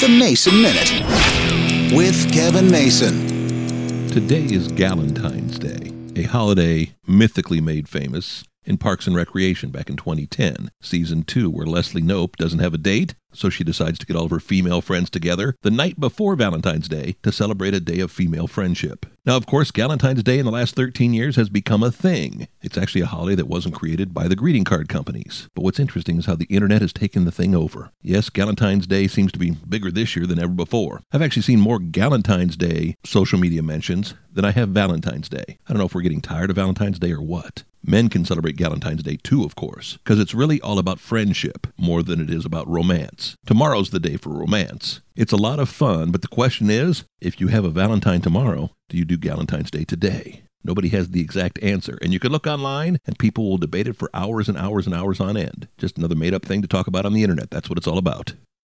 The Mason Minute with Kevin Mason. Today is Galentine's Day, a holiday mythically made famous in Parks and Recreation back in 2010, season 2, where Leslie Knope doesn't have a date, so she decides to get all of her female friends together the night before Valentine's Day to celebrate a day of female friendship. Now, of course, Galentine's Day in the last 13 years has become a thing. It's actually a holiday that wasn't created by the greeting card companies. But what's interesting is how the internet has taken the thing over. Yes, Galentine's Day seems to be bigger this year than ever before. I've actually seen more Galentine's Day social media mentions than I have Valentine's Day. I don't know if we're getting tired of Valentine's Day or what. Men can celebrate Galentine's Day too, of course, because it's really all about friendship more than it is about romance. Tomorrow's the day for romance. It's a lot of fun, but the question is if you have a Valentine tomorrow, do you do Galentine's Day today? Nobody has the exact answer, and you can look online and people will debate it for hours and hours and hours on end. Just another made up thing to talk about on the internet. That's what it's all about.